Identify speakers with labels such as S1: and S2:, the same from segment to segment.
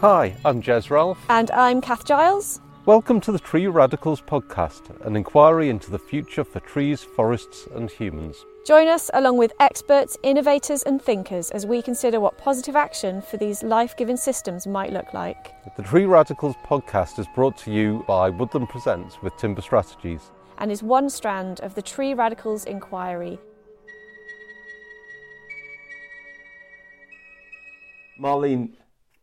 S1: Hi, I'm Jez Ralph.
S2: And I'm Kath Giles.
S1: Welcome to the Tree Radicals podcast, an inquiry into the future for trees, forests, and humans.
S2: Join us along with experts, innovators, and thinkers as we consider what positive action for these life giving systems might look like.
S1: The Tree Radicals podcast is brought to you by Woodland Presents with Timber Strategies
S2: and is one strand of the Tree Radicals inquiry.
S1: Marlene,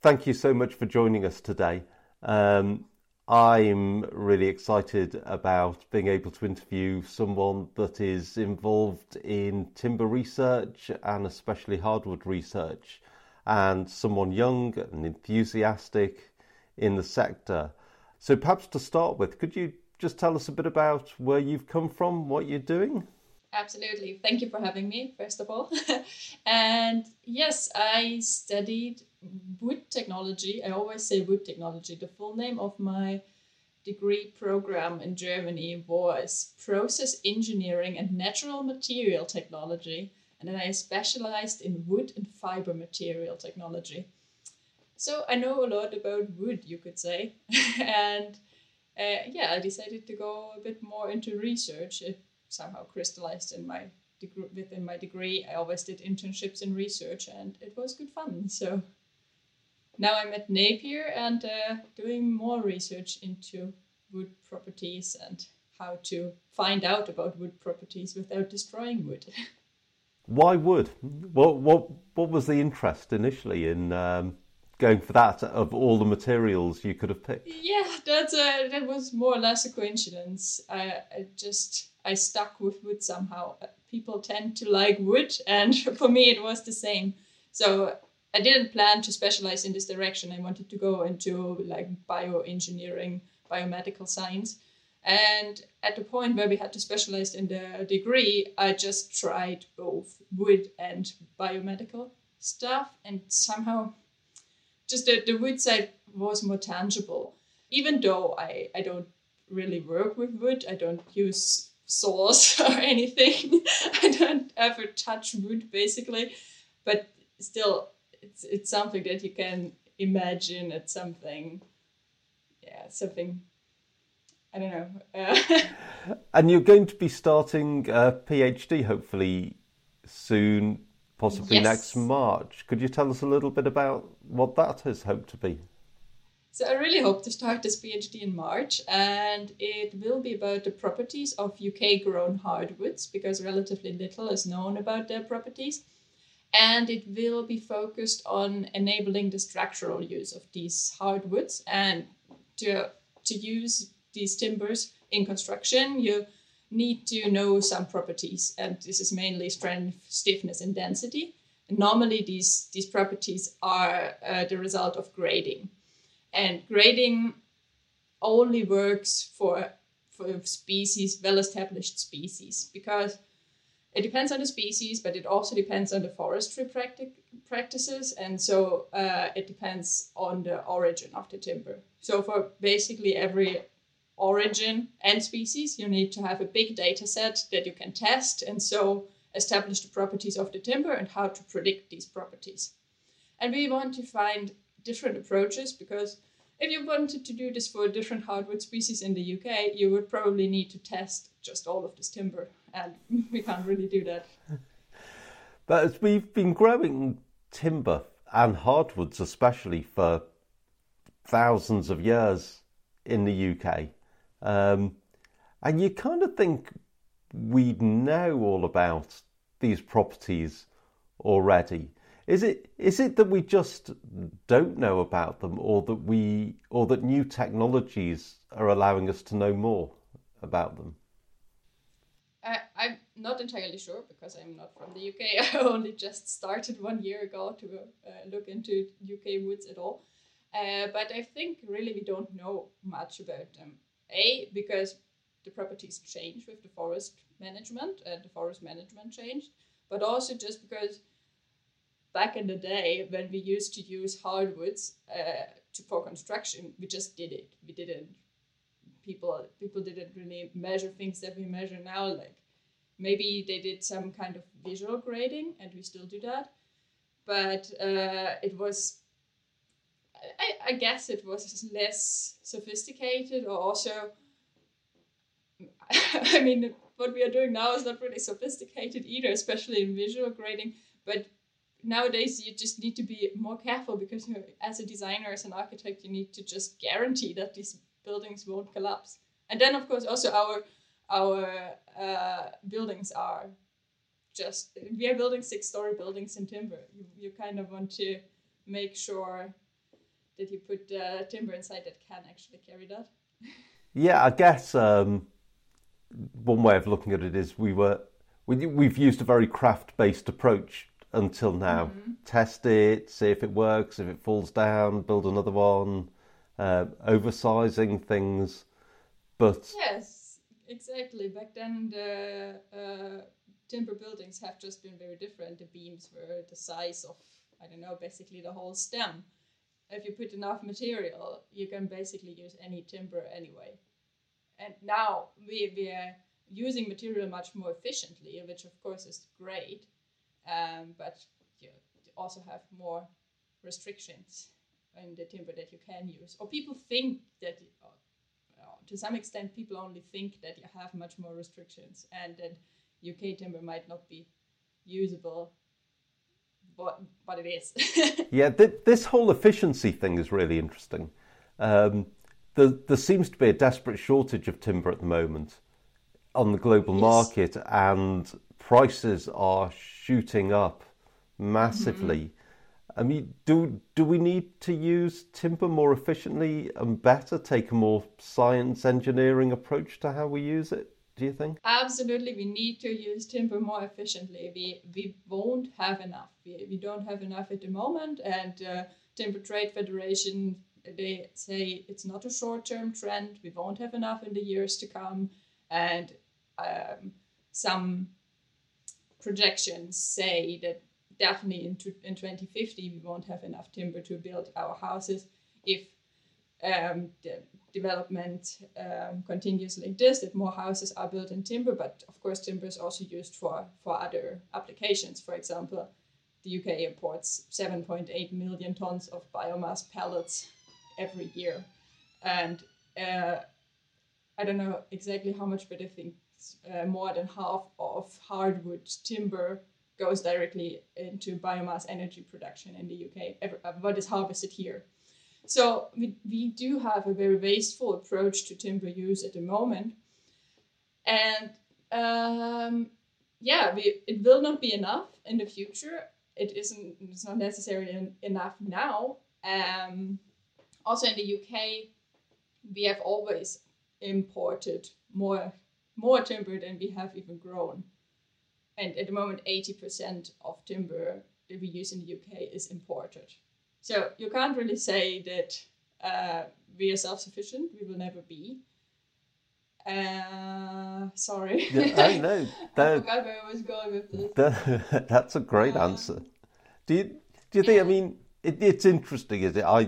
S1: thank you so much for joining us today. Um, I'm really excited about being able to interview someone that is involved in timber research and especially hardwood research, and someone young and enthusiastic in the sector. So, perhaps to start with, could you just tell us a bit about where you've come from, what you're doing?
S3: Absolutely. Thank you for having me, first of all. and yes, I studied wood technology. I always say wood technology. The full name of my degree program in Germany was process engineering and natural material technology. And then I specialized in wood and fiber material technology. So I know a lot about wood, you could say. and uh, yeah, I decided to go a bit more into research. It somehow crystallized in my degree within my degree. I always did internships in research, and it was good fun. So now I'm at Napier and uh, doing more research into wood properties and how to find out about wood properties without destroying wood.
S1: Why wood? What what what was the interest initially in um, going for that of all the materials you could have picked?
S3: Yeah, that's a, uh, that was more or less a coincidence. I, I just I stuck with wood somehow. Uh, people tend to like wood, and for me it was the same. So I didn't plan to specialize in this direction. I wanted to go into like bioengineering, biomedical science. And at the point where we had to specialize in the degree, I just tried both wood and biomedical stuff, and somehow just the, the wood side was more tangible. Even though I, I don't really work with wood, I don't use saws or anything. I don't ever touch wood basically, but still, it's it's something that you can imagine. It's something, yeah, something. I don't know.
S1: Uh, and you're going to be starting a PhD hopefully soon possibly yes. next March. Could you tell us a little bit about what that is hoped to be?
S3: So I really hope to start this PhD in March, and it will be about the properties of UK grown hardwoods because relatively little is known about their properties. And it will be focused on enabling the structural use of these hardwoods and to, to use these timbers in construction. You need to know some properties, and this is mainly strength, stiffness, and density. And normally, these, these properties are uh, the result of grading. And grading only works for, for species, well established species, because it depends on the species, but it also depends on the forestry practic- practices. And so uh, it depends on the origin of the timber. So, for basically every origin and species, you need to have a big data set that you can test and so establish the properties of the timber and how to predict these properties. And we want to find different approaches because if you wanted to do this for different hardwood species in the UK, you would probably need to test just all of this timber, and we can't really do that.
S1: But as we've been growing timber and hardwoods, especially for thousands of years in the UK, um, and you kind of think we'd know all about these properties already. Is it is it that we just don't know about them, or that we or that new technologies are allowing us to know more about them?
S3: I, I'm not entirely sure because I'm not from the UK. I only just started one year ago to uh, look into UK woods at all. Uh, but I think really we don't know much about them. A, because the properties change with the forest management and the forest management changed, but also just because back in the day when we used to use hardwoods uh, to, for construction, we just did it. We didn't people people didn't really measure things that we measure now. Like maybe they did some kind of visual grading, and we still do that, but uh, it was I, I guess it was less sophisticated, or also, I mean, what we are doing now is not really sophisticated either, especially in visual grading. But nowadays, you just need to be more careful because you know, as a designer, as an architect, you need to just guarantee that these buildings won't collapse. And then, of course, also our our uh, buildings are just we are building six story buildings in timber. You, you kind of want to make sure that you put uh, timber inside that can actually carry that.
S1: Yeah, I guess um, one way of looking at it is we were we, we've used a very craft based approach until now. Mm-hmm. Test it, see if it works. If it falls down, build another one. Uh, oversizing things, but
S3: yes, exactly. Back then, the uh, timber buildings have just been very different. The beams were the size of I don't know, basically the whole stem. If you put enough material, you can basically use any timber anyway. And now we, we are using material much more efficiently, which of course is great, um, but you also have more restrictions in the timber that you can use. Or people think that, uh, to some extent, people only think that you have much more restrictions and that UK timber might not be usable what what it is.
S1: yeah, th- this whole efficiency thing is really interesting. Um, there, there seems to be a desperate shortage of timber at the moment on the global yes. market, and prices are shooting up massively. Mm-hmm. I mean, do do we need to use timber more efficiently and better? Take a more science engineering approach to how we use it? Do you think?
S3: Absolutely, we need to use timber more efficiently. We we won't have enough. We, we don't have enough at the moment, and uh, Timber Trade Federation they say it's not a short-term trend. We won't have enough in the years to come, and um, some projections say that definitely in, in 2050 we won't have enough timber to build our houses if um, the development um, continues like this, that more houses are built in timber, but of course timber is also used for, for other applications. For example, the UK imports 7.8 million tons of biomass pellets every year. And uh, I don't know exactly how much, but I think uh, more than half of hardwood timber goes directly into biomass energy production in the UK. Every, uh, what is harvested here so we, we do have a very wasteful approach to timber use at the moment. And um, yeah, we, it will not be enough in the future. It isn't, it's not necessarily enough now. Um, also in the UK, we have always imported more, more timber than we have even grown. And at the moment, 80% of timber that we use in the UK is imported. So you can't really say that uh, we are self-sufficient. We will never be. Uh, sorry.
S1: Yeah, I know.
S3: I forgot where I was going with this.
S1: That, that's a great um, answer. Do you do you think? I mean, it, it's interesting, is it? I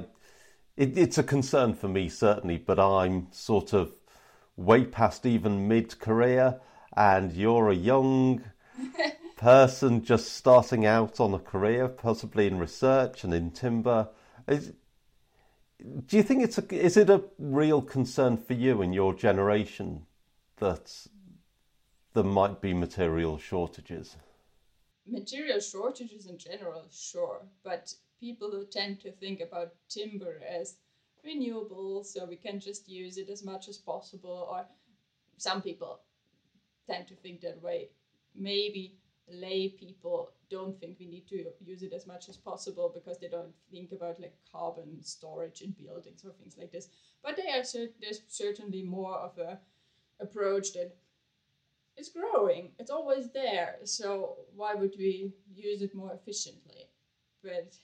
S1: it, it's a concern for me certainly, but I'm sort of way past even mid-career, and you're a young person just starting out on a career, possibly in research and in timber. Is, do you think it's a, is it a real concern for you in your generation that there might be material shortages?
S3: Material shortages in general, sure, but people tend to think about timber as renewable, so we can just use it as much as possible, or some people tend to think that way. Maybe lay people don't think we need to use it as much as possible because they don't think about like carbon storage in buildings or things like this. But they are there's certainly more of a approach that it's growing. It's always there. So why would we use it more efficiently? But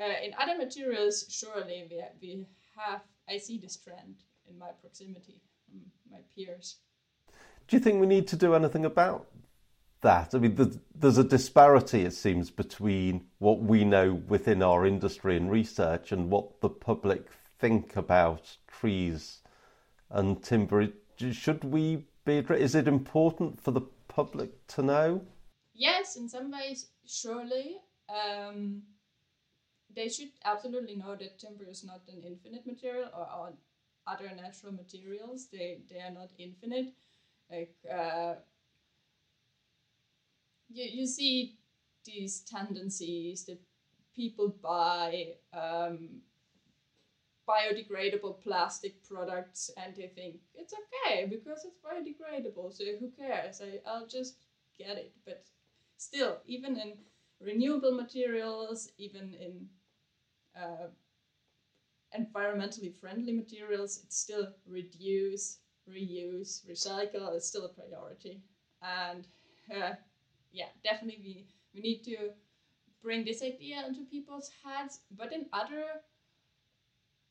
S3: uh, in other materials, surely we, we have. I see this trend in my proximity, my peers.
S1: Do you think we need to do anything about that. I mean, there's a disparity, it seems, between what we know within our industry and research and what the public think about trees and timber. Should we be? Is it important for the public to know?
S3: Yes, in some ways, surely. Um, they should absolutely know that timber is not an infinite material or, or other natural materials. They they are not infinite. Like uh, you you see these tendencies that people buy um, biodegradable plastic products and they think it's okay because it's biodegradable so who cares? I, i'll just get it. But still even in renewable materials even in uh, environmentally friendly materials it's still reduce reuse recycle is still a priority. And uh, yeah definitely we, we need to bring this idea into people's heads but in other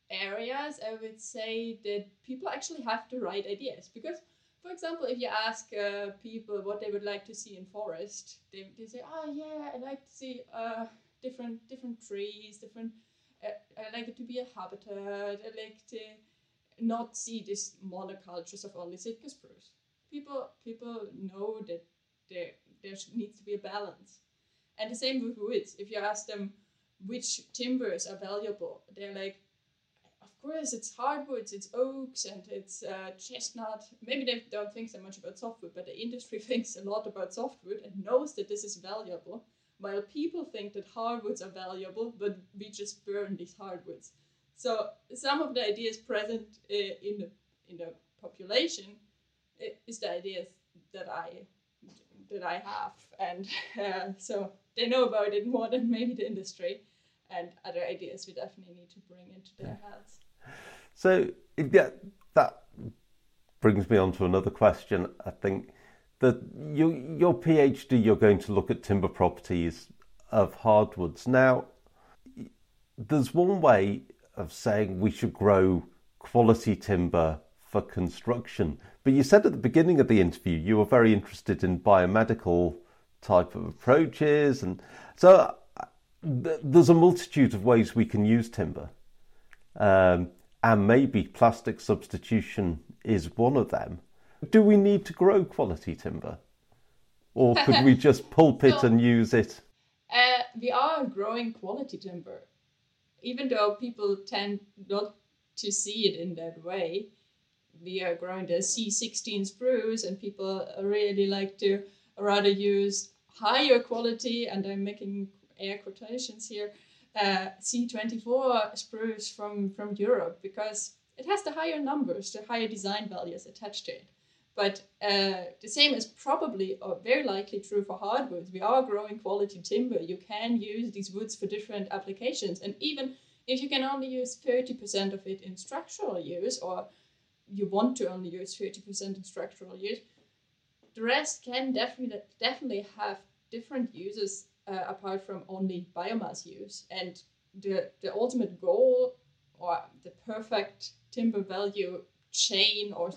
S3: areas, I would say that people actually have the right ideas. Because, for example, if you ask uh, people what they would like to see in forest, they, they say, "Oh yeah, I like to see uh, different different trees, different. Uh, I like it to be a habitat. I like to not see this monocultures of only Sitka spruce." People people know that there there needs to be a balance, and the same with woods. If you ask them which timbers are valuable, they're like of course, it's hardwoods, it's oaks, and it's uh, chestnut. Maybe they don't think so much about softwood, but the industry thinks a lot about softwood and knows that this is valuable. While people think that hardwoods are valuable, but we just burn these hardwoods. So some of the ideas present uh, in the in the population uh, is the ideas that I that I have, and uh, so they know about it more than maybe the industry and other ideas we definitely need to bring into their heads.
S1: So yeah, that brings me on to another question. I think that your your PhD, you're going to look at timber properties of hardwoods. Now, there's one way of saying we should grow quality timber for construction, but you said at the beginning of the interview you were very interested in biomedical type of approaches, and so uh, there's a multitude of ways we can use timber. Um, and maybe plastic substitution is one of them. Do we need to grow quality timber? Or could we just pulp it and use it?
S3: Uh, we are growing quality timber, even though people tend not to see it in that way. We are growing the C16 spruce, and people really like to rather use higher quality, and I'm making air quotations here, uh, C24 spruce from, from Europe because it has the higher numbers, the higher design values attached to it. But uh, the same is probably or very likely true for hardwoods. We are growing quality timber. You can use these woods for different applications. And even if you can only use 30% of it in structural use, or you want to only use 30% in structural use, the rest can definitely definitely have different uses uh, apart from only biomass use. And the, the ultimate goal or the perfect timber value chain or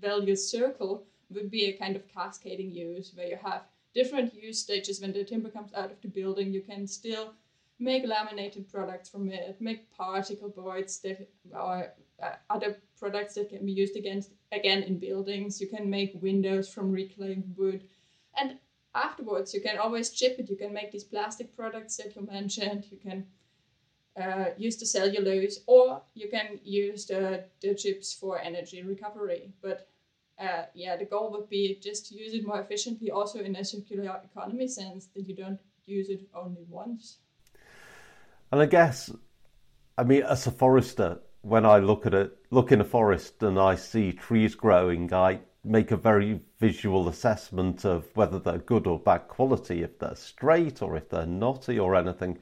S3: value circle would be a kind of cascading use where you have different use stages when the timber comes out of the building you can still make laminated products from it make particle boards that are other products that can be used against again in buildings. You can make windows from reclaimed wood. And afterwards you can always chip it. You can make these plastic products that you mentioned. You can uh, use the cellulose or you can use the, the chips for energy recovery. But uh, yeah the goal would be just to use it more efficiently also in a circular economy sense that you don't use it only once.
S1: And i guess i mean as a forester when i look at it look in a forest and i see trees growing i make a very visual assessment of whether they're good or bad quality, if they're straight or if they're knotty or anything.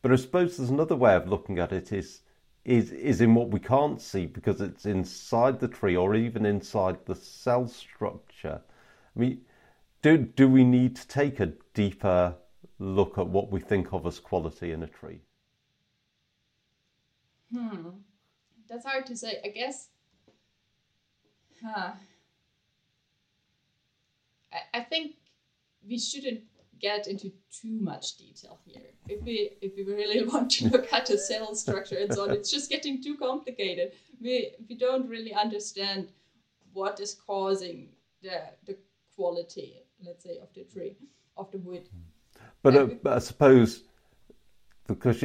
S1: But I suppose there's another way of looking at it is is is in what we can't see because it's inside the tree or even inside the cell structure. I mean, do do we need to take a deeper look at what we think of as quality in a tree?
S3: Hmm, that's hard to say. I guess. Huh I, I think we shouldn't get into too much detail here. If we if we really want to look at the cell structure and so on, it's just getting too complicated. We we don't really understand what is causing the the quality, let's say, of the tree, of the wood.
S1: But uh, I suppose because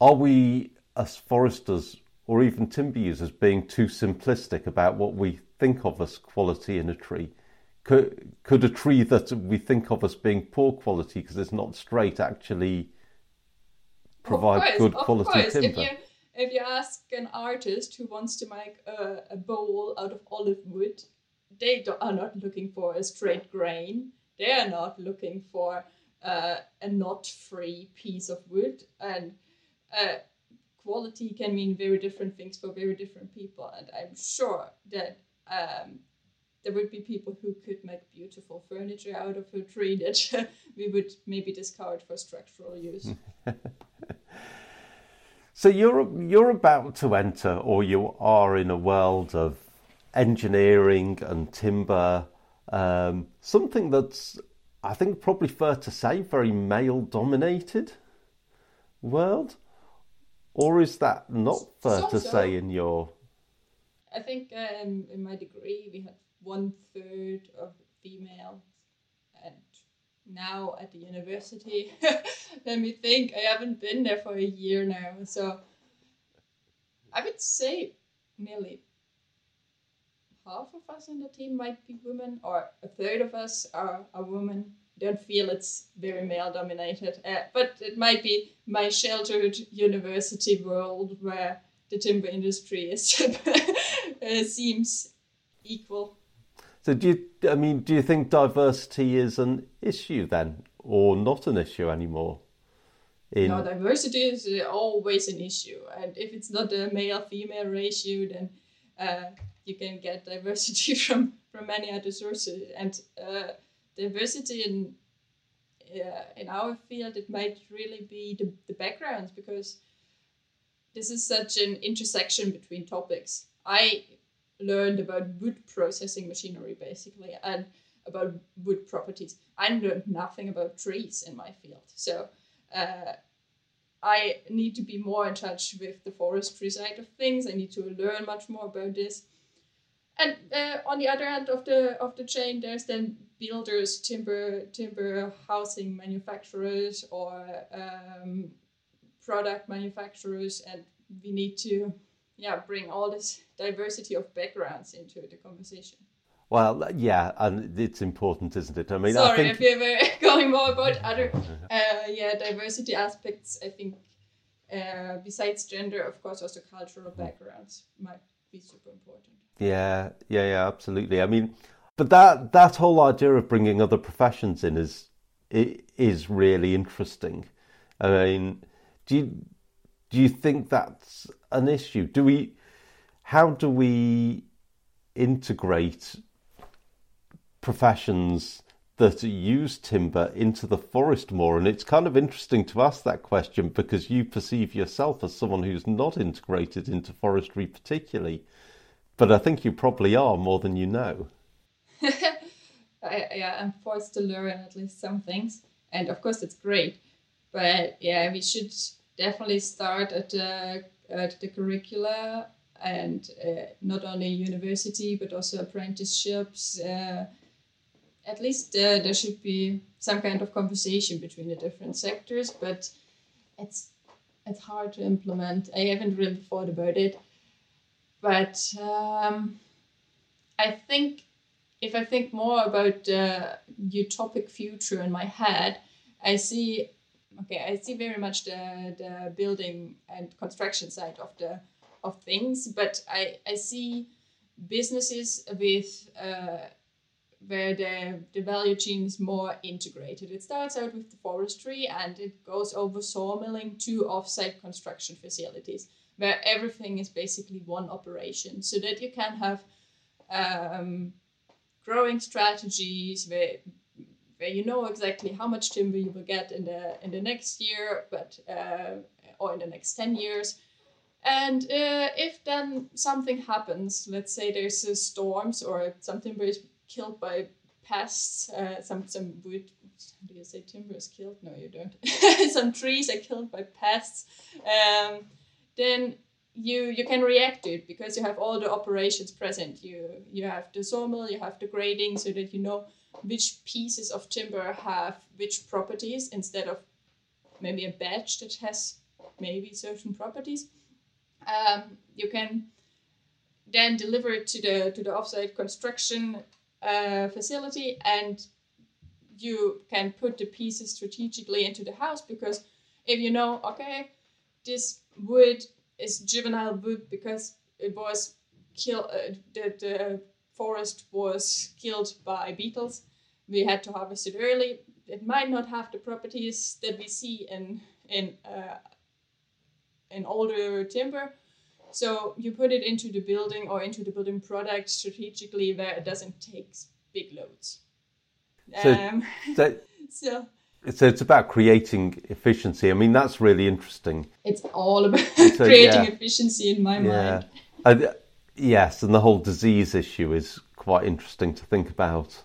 S1: are we as foresters or even timber users being too simplistic about what we think of as quality in a tree? Could, could a tree that we think of as being poor quality because it's not straight actually provide
S3: course,
S1: good quality
S3: course.
S1: timber?
S3: If you, if you ask an artist who wants to make a, a bowl out of olive wood, they do, are not looking for a straight grain. They are not looking for uh, a knot-free piece of wood, and uh, quality can mean very different things for very different people. And I'm sure that um, there would be people who could make beautiful furniture out of a tree that we would maybe discard for structural use.
S1: So you're you're about to enter, or you are in a world of engineering and timber, um, something that's I think probably fair to say very male dominated world, or is that not fair
S3: So-
S1: to
S3: so.
S1: say in your?
S3: I think um, in my degree we had one third of females, and now at the university, let me think. I haven't been there for a year now, so I would say nearly half of us in the team might be women, or a third of us are, are women. Don't feel it's very male dominated, uh, but it might be my sheltered university world where the timber industry is uh, seems equal.
S1: So do you? I mean, do you think diversity is an issue then, or not an issue anymore? In
S3: No, diversity is uh, always an issue, and if it's not a male-female ratio, then uh, you can get diversity from from many other sources. And uh, diversity in uh, in our field, it might really be the, the backgrounds because this is such an intersection between topics. I learned about wood processing machinery basically and about wood properties. I learned nothing about trees in my field. So uh, I need to be more in touch with the forestry side of things. I need to learn much more about this. And uh, on the other end of the of the chain, there's then builders, timber timber housing manufacturers, or um, product manufacturers, and we need to yeah bring all this diversity of backgrounds into the conversation.
S1: well, yeah, and it's important, isn't it? I mean, I
S3: Sorry
S1: think
S3: if you were going more about other uh, yeah diversity aspects. I think uh, besides gender, of course, also cultural backgrounds might be super important.
S1: Yeah, yeah, yeah, absolutely. I mean, but that that whole idea of bringing other professions in is is really interesting. I mean, do you do you think that's an issue? Do we? How do we integrate professions that use timber into the forest more? And it's kind of interesting to ask that question because you perceive yourself as someone who's not integrated into forestry particularly. But I think you probably are more than you know.
S3: I, yeah, I'm forced to learn at least some things, and of course it's great. But yeah, we should definitely start at the at the curricula and uh, not only university but also apprenticeships. Uh, at least uh, there should be some kind of conversation between the different sectors, but it's it's hard to implement. I haven't really thought about it, but um, I think if I think more about the utopic future in my head, I see okay, I see very much the, the building and construction side of the of things, but I, I see businesses with uh, where the, the value chain is more integrated. It starts out with the forestry and it goes over sawmilling to offsite construction facilities where everything is basically one operation so that you can have um, growing strategies where where you know exactly how much timber you will get in the in the next year, but uh, or in the next ten years. And uh, if then something happens, let's say there's a storms or some timber is killed by pests, uh, some some wood. Do you say timber is killed? No, you don't. some trees are killed by pests. Um, then you you can react to it because you have all the operations present. You you have the sawmill, you have the grading, so that you know which pieces of timber have which properties instead of maybe a batch that has maybe certain properties. Um, you can then deliver it to the to the offsite construction uh, facility, and you can put the pieces strategically into the house because if you know, okay, this wood is juvenile wood because it was killed, uh, the, the forest was killed by beetles. We had to harvest it early. It might not have the properties that we see in in uh, in older timber. So you put it into the building or into the building product strategically where it doesn't take big loads.
S1: So,
S3: Um,
S1: so,
S3: so
S1: so it's about creating efficiency. I mean, that's really interesting.
S3: it's all about
S1: So,
S3: creating
S1: yeah.
S3: efficiency in my mind.
S1: And, yes, and the whole disease issue is quite interesting to think about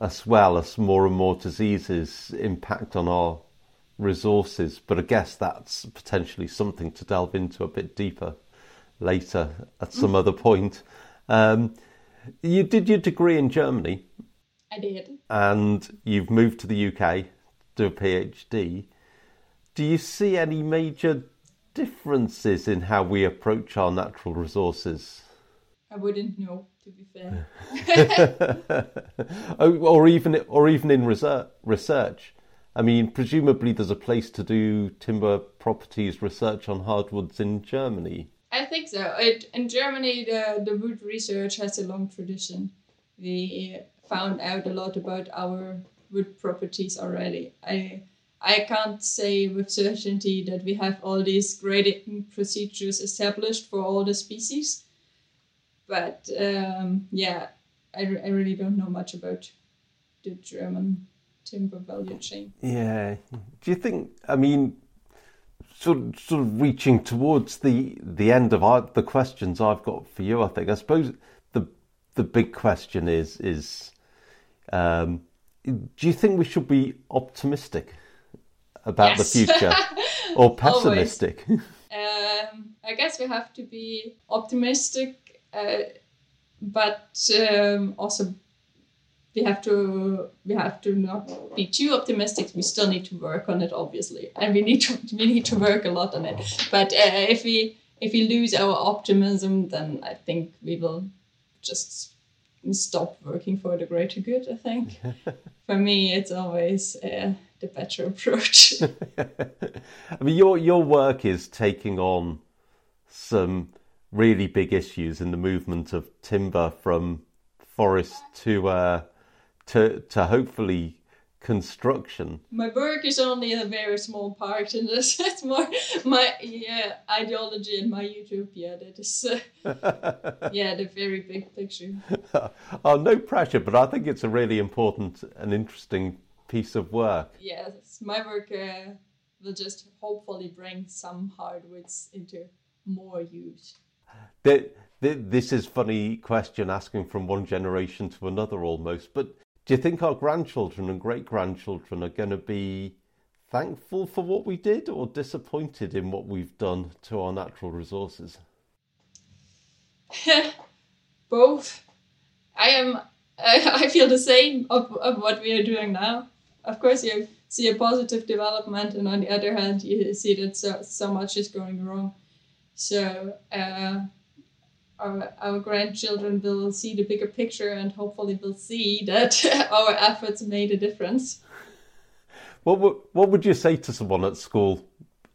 S1: as well as more and more diseases impact on our resources. But I guess that's potentially something to delve into a bit deeper later at some other point. Um, you did your degree in Germany
S3: I did.
S1: and you've moved to the UK do a PhD. Do you see any major differences in how we approach our natural resources?
S3: I wouldn't know, to be fair.
S1: Oh, or even or even in research, research. I mean, presumably there's a place to do timber properties research on hardwoods in Germany.
S3: I think so. It, in Germany, the, the wood research has a long tradition. We found out a lot about our wood properties already. I I can't say with certainty that we have all these grading procedures established for all the species, but um, yeah, I, re- I really don't know much about the German timber value chain.
S1: Yeah. Do you think? I mean, sort of, sort of reaching towards the the end of our, the questions I've got for you. I think I suppose the the big question is is um, do you think we should be optimistic about
S3: Yes.
S1: the future or pessimistic?
S3: Um, I guess we have to be optimistic, uh, but um, also we have to we have to not be too optimistic. We still need to work on it, obviously, and we need to we need to work a lot on it. But uh, if we if we lose our optimism, then I think we will just stop working for the greater good. I think for me, it's always uh, the better approach.
S1: I mean, your your work is taking on some really big issues in the movement of timber from forest to uh, to to hopefully construction.
S3: my work is only a very small part in this. It's more my yeah ideology and my utopia that is uh, yeah the very big picture.
S1: oh, no pressure, but I think it's a really important and interesting piece of work.
S3: Yes, my work uh, will just hopefully bring some hardwoods into more use.
S1: Th- th- This is funny question asking from one generation to another almost, but do you think our grandchildren and great grandchildren are going to be thankful for what we did or disappointed in what we've done to our natural resources?
S3: Both. I am. I, feel the same of, of what we are doing now. Of course, you see a positive development, and on the other hand, you see that so, so much is going wrong. So uh, our, our grandchildren will see the bigger picture and hopefully will see that our efforts made a difference.
S1: What would, what would you say to someone at school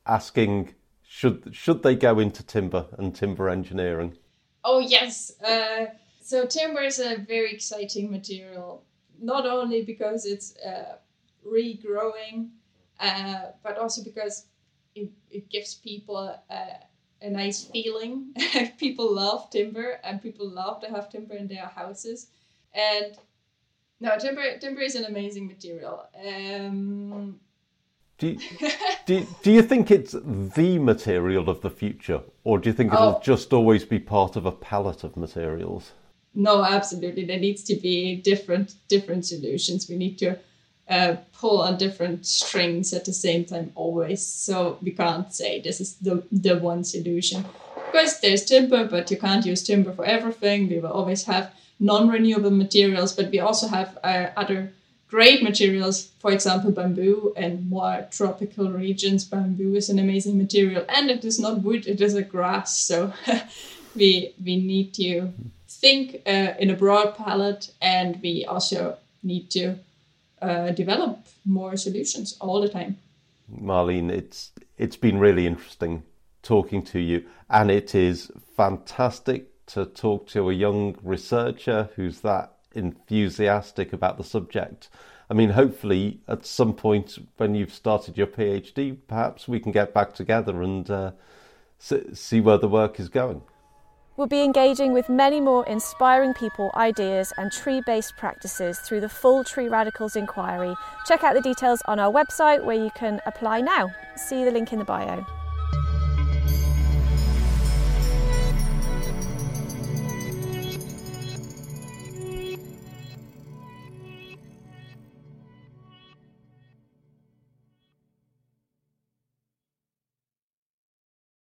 S1: asking should should they go into timber and timber engineering?
S3: Oh yes. Uh, so timber is a very exciting material, not only because it's uh, regrowing, uh, but also because it, it gives people a, nice feeling. people love timber, and people love to have timber in their houses. And no, timber timber is an amazing material. Um,
S1: Do you, do, do you think it's the material of the future, or do you think it'll
S3: Oh.
S1: just always be part of a palette of materials?
S3: No, absolutely. There needs to be different different solutions. We need to uh, pull on different strings at the same time always. So we can't say this is the the one solution. Of course, there's timber, but you can't use timber for everything. We will always have non-renewable materials, but we also have uh, other great materials, for example, bamboo, and more tropical regions, bamboo is an amazing material, and it is not wood; it is a grass. So we we need to think uh, in a broad palette, and we also need to uh, develop more solutions all the time.
S1: Marlene, it's it's been really interesting talking to you, and it is fantastic to talk to a young researcher who's that enthusiastic about the subject. I mean, hopefully, at some point when you've started your PhD, perhaps we can get back together and uh, see where the work is going.
S2: We'll be engaging with many more inspiring people, ideas, and tree based practices through the full Tree Radicals inquiry. Check out the details on our website where you can apply now. See the link in the bio.